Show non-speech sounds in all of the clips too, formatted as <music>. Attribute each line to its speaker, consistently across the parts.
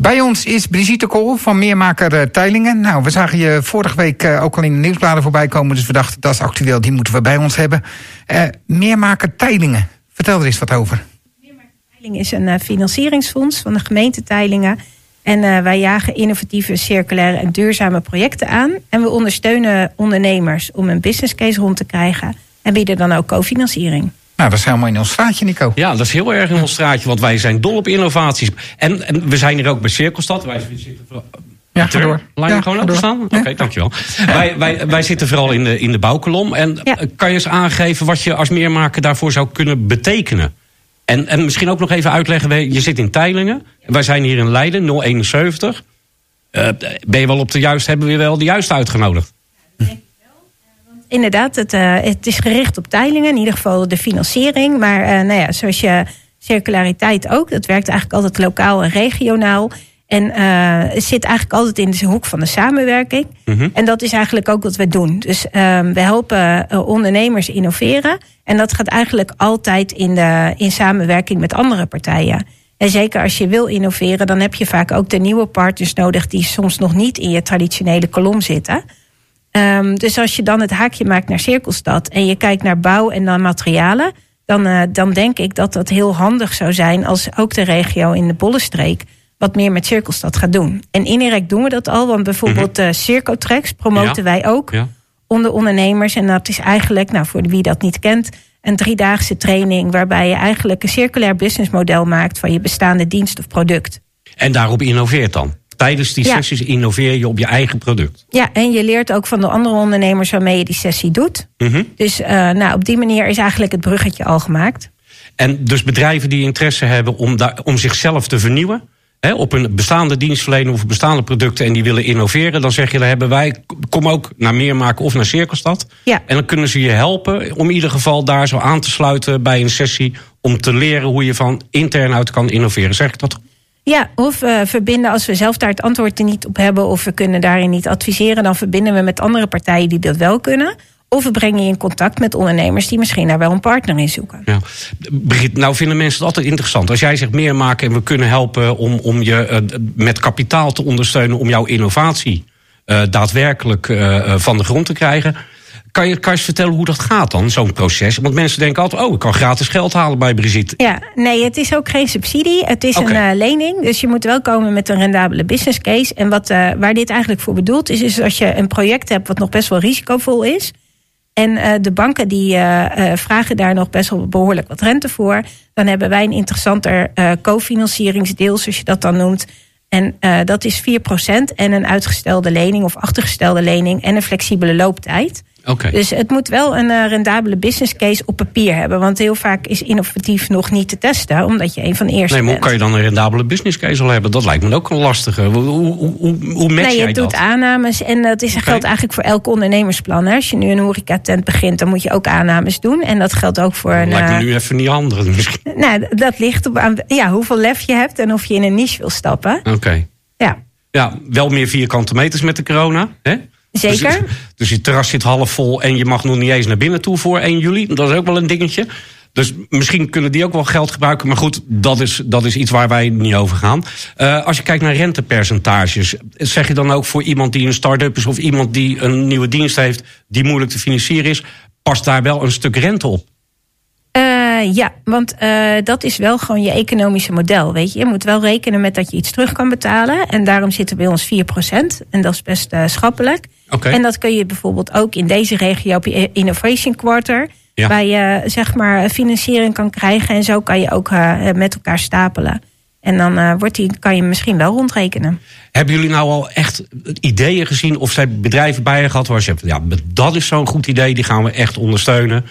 Speaker 1: Bij ons is Brigitte Kool van Meermaker uh, Teilingen. Nou, we zagen je vorige week uh, ook al in de nieuwsbladen voorbij komen. Dus we dachten, dat is actueel, die moeten we bij ons hebben. Uh, Meermaker Teilingen, vertel er eens wat over.
Speaker 2: Meermaker Teilingen is een financieringsfonds van de gemeente Teilingen. En wij jagen innovatieve, circulaire en duurzame projecten aan. En we ondersteunen ondernemers om een business case rond te krijgen. En bieden dan ook cofinanciering.
Speaker 1: Nou, dat is helemaal in ons straatje, Nico.
Speaker 3: Ja, dat is heel erg in ons straatje, want wij zijn dol op innovaties. En, en we zijn hier ook bij Cirkelstad. Wij zitten
Speaker 1: ja, ga door.
Speaker 3: Laat je gewoon openstaan? Oké, okay, dankjewel. Wij, wij, wij zitten vooral in de, in de bouwkolom. En ja. kan je eens aangeven wat je als meermaker daarvoor zou kunnen betekenen? En, en misschien ook nog even uitleggen, je zit in Teilingen. Wij zijn hier in Leiden, 071. Uh, ben je wel op de juiste, hebben we wel de juiste uitgenodigd?
Speaker 2: Inderdaad, het, uh, het is gericht op teilingen, in ieder geval de financiering. Maar uh, nou ja, zoals je circulariteit ook, dat werkt eigenlijk altijd lokaal en regionaal. En uh, zit eigenlijk altijd in de hoek van de samenwerking. Mm -hmm. En dat is eigenlijk ook wat we doen. Dus we helpen ondernemers innoveren. En dat gaat eigenlijk altijd in, de, in samenwerking met andere partijen. En zeker als je wil innoveren, dan heb je vaak ook de nieuwe partners nodig die soms nog niet in je traditionele kolom zitten. Um, dus als je dan het haakje maakt naar Cirkelstad en je kijkt naar bouw en dan materialen, dan, uh, dan denk ik dat dat heel handig zou zijn als ook de regio in de Bollenstreek wat meer met Cirkelstad gaat doen. En indirect doen we dat al, want bijvoorbeeld uh, Circotracks promoten ja. wij ook ja. onder ondernemers. En dat is eigenlijk, nou voor wie dat niet kent, een driedaagse training waarbij je eigenlijk een circulair businessmodel maakt van je bestaande dienst of product.
Speaker 3: En daarop innoveert dan? Tijdens die sessies innoveer je op je eigen product.
Speaker 2: Ja, en je leert ook van de andere ondernemers waarmee je die sessie doet. Mm -hmm. Dus uh, nou, op die manier is eigenlijk het bruggetje al gemaakt.
Speaker 3: En dus bedrijven die interesse hebben om, daar, om zichzelf te vernieuwen... Hè, op een bestaande dienstverlening of bestaande producten... en die willen innoveren, dan zeg je, dan hebben wij... kom ook naar Meermaken of naar Cirkelstad.
Speaker 2: Ja.
Speaker 3: En dan kunnen ze je helpen om in ieder geval daar zo aan te sluiten... bij een sessie om te leren hoe je van intern uit kan innoveren. Zeg ik dat goed?
Speaker 2: Ja, of uh, verbinden als we zelf daar het antwoord niet op hebben of we kunnen daarin niet adviseren, dan verbinden we met andere partijen die dat wel kunnen. Of we brengen je in contact met ondernemers die misschien daar wel een partner in zoeken.
Speaker 3: Ja. Nou vinden mensen het altijd interessant. Als jij zegt meer maken en we kunnen helpen om, om je uh, met kapitaal te ondersteunen om jouw innovatie uh, daadwerkelijk van de grond te krijgen. Kan je, kan je eens vertellen hoe dat gaat dan, zo'n proces? Want mensen denken altijd, oh, ik kan gratis geld halen bij Brigitte.
Speaker 2: Ja, nee, het is ook geen subsidie. Het is okay. een uh, lening. Dus je moet wel komen met een rendabele business case. En wat, uh, waar dit eigenlijk voor bedoeld is, is als je een project hebt wat nog best wel risicovol is. En uh, de banken die vragen daar nog best wel behoorlijk wat rente voor. Dan hebben wij een interessanter cofinancieringsdeel, zoals je dat dan noemt. En dat is 4% en een uitgestelde lening of achtergestelde lening en een flexibele looptijd.
Speaker 3: Okay.
Speaker 2: Dus het moet wel een uh, rendabele business case op papier hebben. Want heel vaak is innovatief nog niet te testen, omdat je een van de eerste
Speaker 3: Nee, maar hoe kan je dan een rendabele business case al hebben? Dat lijkt me ook een lastige. Hoe, hoe, hoe, hoe match
Speaker 2: nee,
Speaker 3: jij
Speaker 2: je doet
Speaker 3: dat?
Speaker 2: aannames en dat is,
Speaker 3: Oké.
Speaker 2: geldt eigenlijk voor elk ondernemersplan. Hè. Als je nu een horecatent begint, dan moet je ook aannames doen. En dat geldt ook voor een...
Speaker 3: lijkt me
Speaker 2: eh,
Speaker 3: nu even niet handig. <laughs> misschien.
Speaker 2: Nou, dat ligt op aan ja, hoeveel lef je hebt en of je in een niche wil stappen.
Speaker 3: Oké.
Speaker 2: Ja,
Speaker 3: Ja, wel meer vierkante meters met de corona. Hè?
Speaker 2: Zeker.
Speaker 3: Dus, dus je terras zit half vol en je mag nog niet eens naar binnen toe voor 1 juli. Dat is ook wel een dingetje. Dus misschien kunnen die ook wel geld gebruiken. Maar goed, dat is, dat is iets waar wij niet over gaan. Uh, als je kijkt naar rentepercentages, zeg je dan ook voor iemand die een start-up is of iemand die een nieuwe dienst heeft die moeilijk te financieren is, past daar wel een stuk rente op?
Speaker 2: Uh, ja, want uh, dat is wel gewoon je economische model. Weet je, je moet wel rekenen met dat je iets terug kan betalen. En daarom zitten bij ons 4%. En dat is best schappelijk.
Speaker 3: Okay.
Speaker 2: En dat kun je bijvoorbeeld ook in deze regio op je Innovation Quarter.
Speaker 3: Ja.
Speaker 2: Waar je zeg maar financiering kan krijgen. En zo kan je ook met elkaar stapelen. En dan wordt die, kan je misschien wel rondrekenen.
Speaker 3: Hebben jullie nou al echt ideeën gezien of zijn bedrijven bij je gehad waar je hebt, ja, dat is zo'n goed idee, die gaan we echt ondersteunen.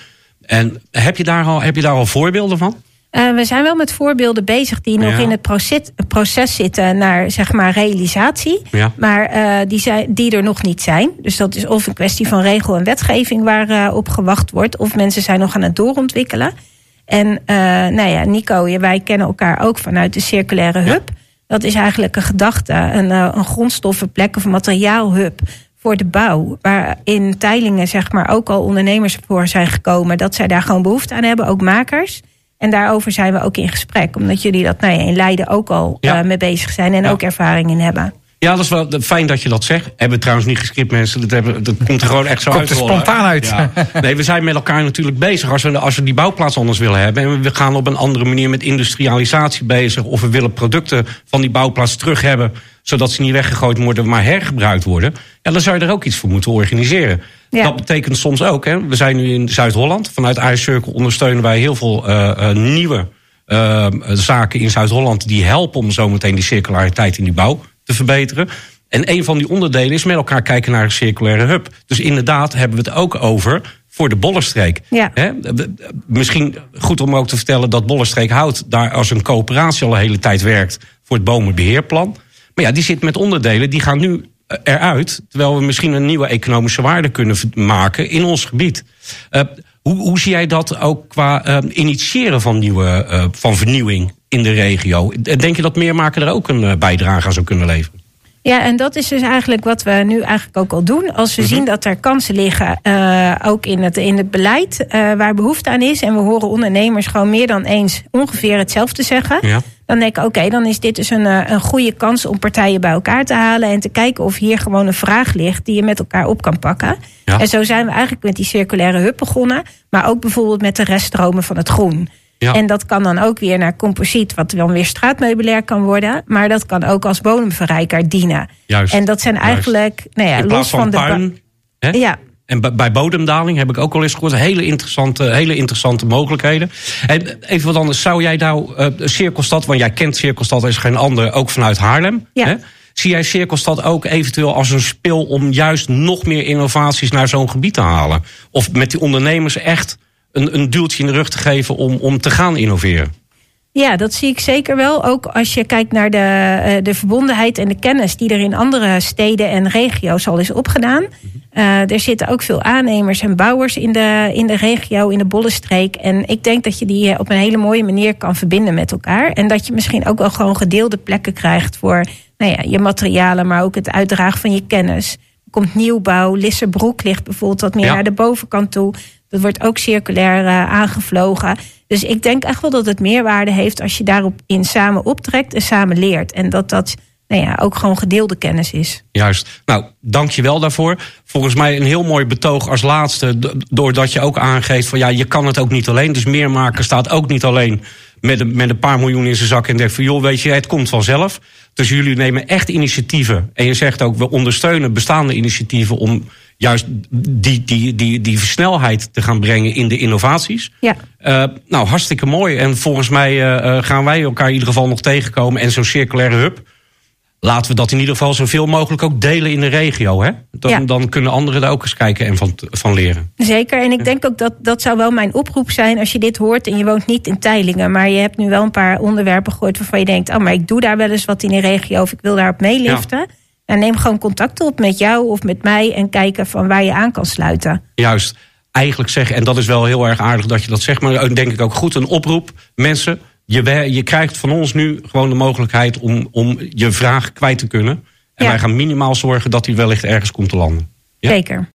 Speaker 3: En heb je daar al, heb je daar al voorbeelden van?
Speaker 2: Uh, we zijn wel met voorbeelden bezig die nog in het proces, proces zitten naar zeg maar realisatie.
Speaker 3: Ja.
Speaker 2: Maar uh, die, zijn, die er nog niet zijn. Dus dat is of een kwestie van regel en wetgeving waar uh, op gewacht wordt. Of mensen zijn nog aan het doorontwikkelen. En nou ja, Nico, wij kennen elkaar ook vanuit de circulaire hub. Dat is eigenlijk een gedachte, een, een grondstoffenplek of materiaalhub voor de bouw. Waar in Teilingen zeg maar ook al ondernemers voor zijn gekomen. Dat zij daar gewoon behoefte aan hebben, ook makers. En daarover zijn we ook in gesprek. Omdat jullie dat nou ja, in Leiden ook al
Speaker 3: Ja.
Speaker 2: uh, mee bezig zijn en
Speaker 3: Ja.
Speaker 2: ook ervaring in hebben.
Speaker 3: Ja, dat is wel fijn dat je dat zegt. Hebben we trouwens niet gescript, mensen. Dat, hebben, dat komt er gewoon echt zo
Speaker 1: Komt
Speaker 3: uit.
Speaker 1: er spontaan uit.
Speaker 3: Ja. Nee, we zijn met elkaar natuurlijk bezig. Als we, als we die bouwplaats anders willen hebben... en we gaan op een andere manier met industrialisatie bezig... of we willen producten van die bouwplaats terug hebben... zodat ze niet weggegooid worden, maar hergebruikt worden... Ja, dan zou je er ook iets voor moeten organiseren.
Speaker 2: Ja.
Speaker 3: Dat betekent soms ook... Hè, we zijn nu in Zuid-Holland. Vanuit iCircle ondersteunen wij heel veel eh, eh, nieuwe... eh, zaken in Zuid-Holland die helpen om zometeen die circulariteit in die bouw te verbeteren. En een van die onderdelen is met elkaar kijken naar een circulaire hub. Dus inderdaad hebben we het ook over voor de Bollenstreek.
Speaker 2: Ja.
Speaker 3: Misschien goed om ook te vertellen dat Bollenstreek Hout daar als een coöperatie al een hele tijd werkt voor het bomenbeheerplan. Maar ja, die zit met onderdelen die gaan nu eh, eruit, terwijl we misschien een nieuwe economische waarde kunnen maken in ons gebied. Eh, hoe, hoe zie jij dat ook qua eh, initiëren van, nieuwe, van vernieuwing in de regio? Denk je dat meermaken er ook een bijdrage aan zou kunnen leveren?
Speaker 2: Ja, en dat is dus eigenlijk wat we nu eigenlijk ook al doen. Als
Speaker 3: Mhm.
Speaker 2: we zien dat er kansen liggen, uh, ook in het, in het beleid, uh, waar behoefte aan is. En we horen ondernemers gewoon meer dan eens ongeveer hetzelfde zeggen.
Speaker 3: Ja.
Speaker 2: Dan denk ik, oké, okay, dan is dit dus een, uh, een goede kans om partijen bij elkaar te halen. En te kijken of hier gewoon een vraag ligt die je met elkaar op kan pakken.
Speaker 3: Ja.
Speaker 2: En zo zijn we eigenlijk met die circulaire hub begonnen. Maar ook bijvoorbeeld met de reststromen van het groen.
Speaker 3: Ja.
Speaker 2: En dat kan dan ook weer naar composiet, wat dan weer straatmeubilair kan worden. Maar dat kan ook als bodemverrijker dienen.
Speaker 3: Juist.
Speaker 2: En dat zijn eigenlijk, nou ja, los
Speaker 3: van,
Speaker 2: van de.
Speaker 3: puin. Hè?
Speaker 2: Ja,
Speaker 3: En bij- bodemdaling heb ik ook al eens gehoord. Hele interessante, hele interessante mogelijkheden. En even wat anders. Zou jij nou eh, Cirkelstad, want jij kent Cirkelstad als geen ander, ook vanuit Haarlem.
Speaker 2: Ja.
Speaker 3: Hè? Zie jij Cirkelstad ook eventueel als een spil om juist nog meer innovaties naar zo'n gebied te halen? Of met die ondernemers echt een, een duwtje in de rug te geven om, om te gaan innoveren?
Speaker 2: Ja, dat zie ik zeker wel. Ook als je kijkt naar de, eh, de verbondenheid en de kennis die er in andere steden en regio's al is opgedaan. Uh, er zitten ook veel aannemers en bouwers in de, in de regio, in de Bollenstreek. En ik denk dat je die eh, op een hele mooie manier kan verbinden met elkaar. En dat je misschien ook wel gewoon gedeelde plekken krijgt voor nou ja, je materialen, maar ook het uitdragen van je kennis. Er komt nieuwbouw, Lissebroek ligt bijvoorbeeld wat meer
Speaker 3: Ja.
Speaker 2: naar de bovenkant toe. Dat wordt ook circulair uh, aangevlogen. Dus ik denk echt wel dat het meerwaarde heeft als je daarop in samen optrekt en samen leert. En dat dat nou ja, ook gewoon gedeelde kennis is.
Speaker 3: Juist. Nou, dank je wel daarvoor. Volgens mij een heel mooi betoog als laatste. Doordat je ook aangeeft van ja, je kan het ook niet alleen. Dus meermaker staat ook niet alleen met een, met een paar miljoen in zijn zak. En denkt van joh, weet je, het komt vanzelf. Dus jullie nemen echt initiatieven. En je zegt ook, we ondersteunen bestaande initiatieven om juist die, die, die, die versnelheid te gaan brengen in de innovaties.
Speaker 2: Ja.
Speaker 3: Uh, nou, hartstikke mooi. En volgens mij uh, uh, gaan wij elkaar in ieder geval nog tegenkomen. En zo'n circulaire hub. Laten we dat in ieder geval zoveel mogelijk ook delen in de regio. Hè? Dan,
Speaker 2: Ja.
Speaker 3: dan kunnen anderen daar ook eens kijken en van, van leren.
Speaker 2: Zeker. En ik denk ook dat dat zou wel mijn oproep zijn als je dit hoort en je woont niet in Teilingen. Maar je hebt nu wel een paar onderwerpen gehoord waarvan je denkt, oh, maar ik doe daar wel eens wat in de regio of ik wil daarop meeliften. En neem gewoon contact op met jou of met mij en kijken van waar je aan kan sluiten.
Speaker 3: Juist. Eigenlijk zeggen, en dat is wel heel erg aardig dat je dat zegt, maar denk ik ook goed een oproep. Mensen, je, je krijgt van ons nu gewoon de mogelijkheid om, om je vraag kwijt te kunnen. En
Speaker 2: Ja.
Speaker 3: wij gaan minimaal zorgen dat die wellicht ergens komt te landen. Ja?
Speaker 2: Zeker.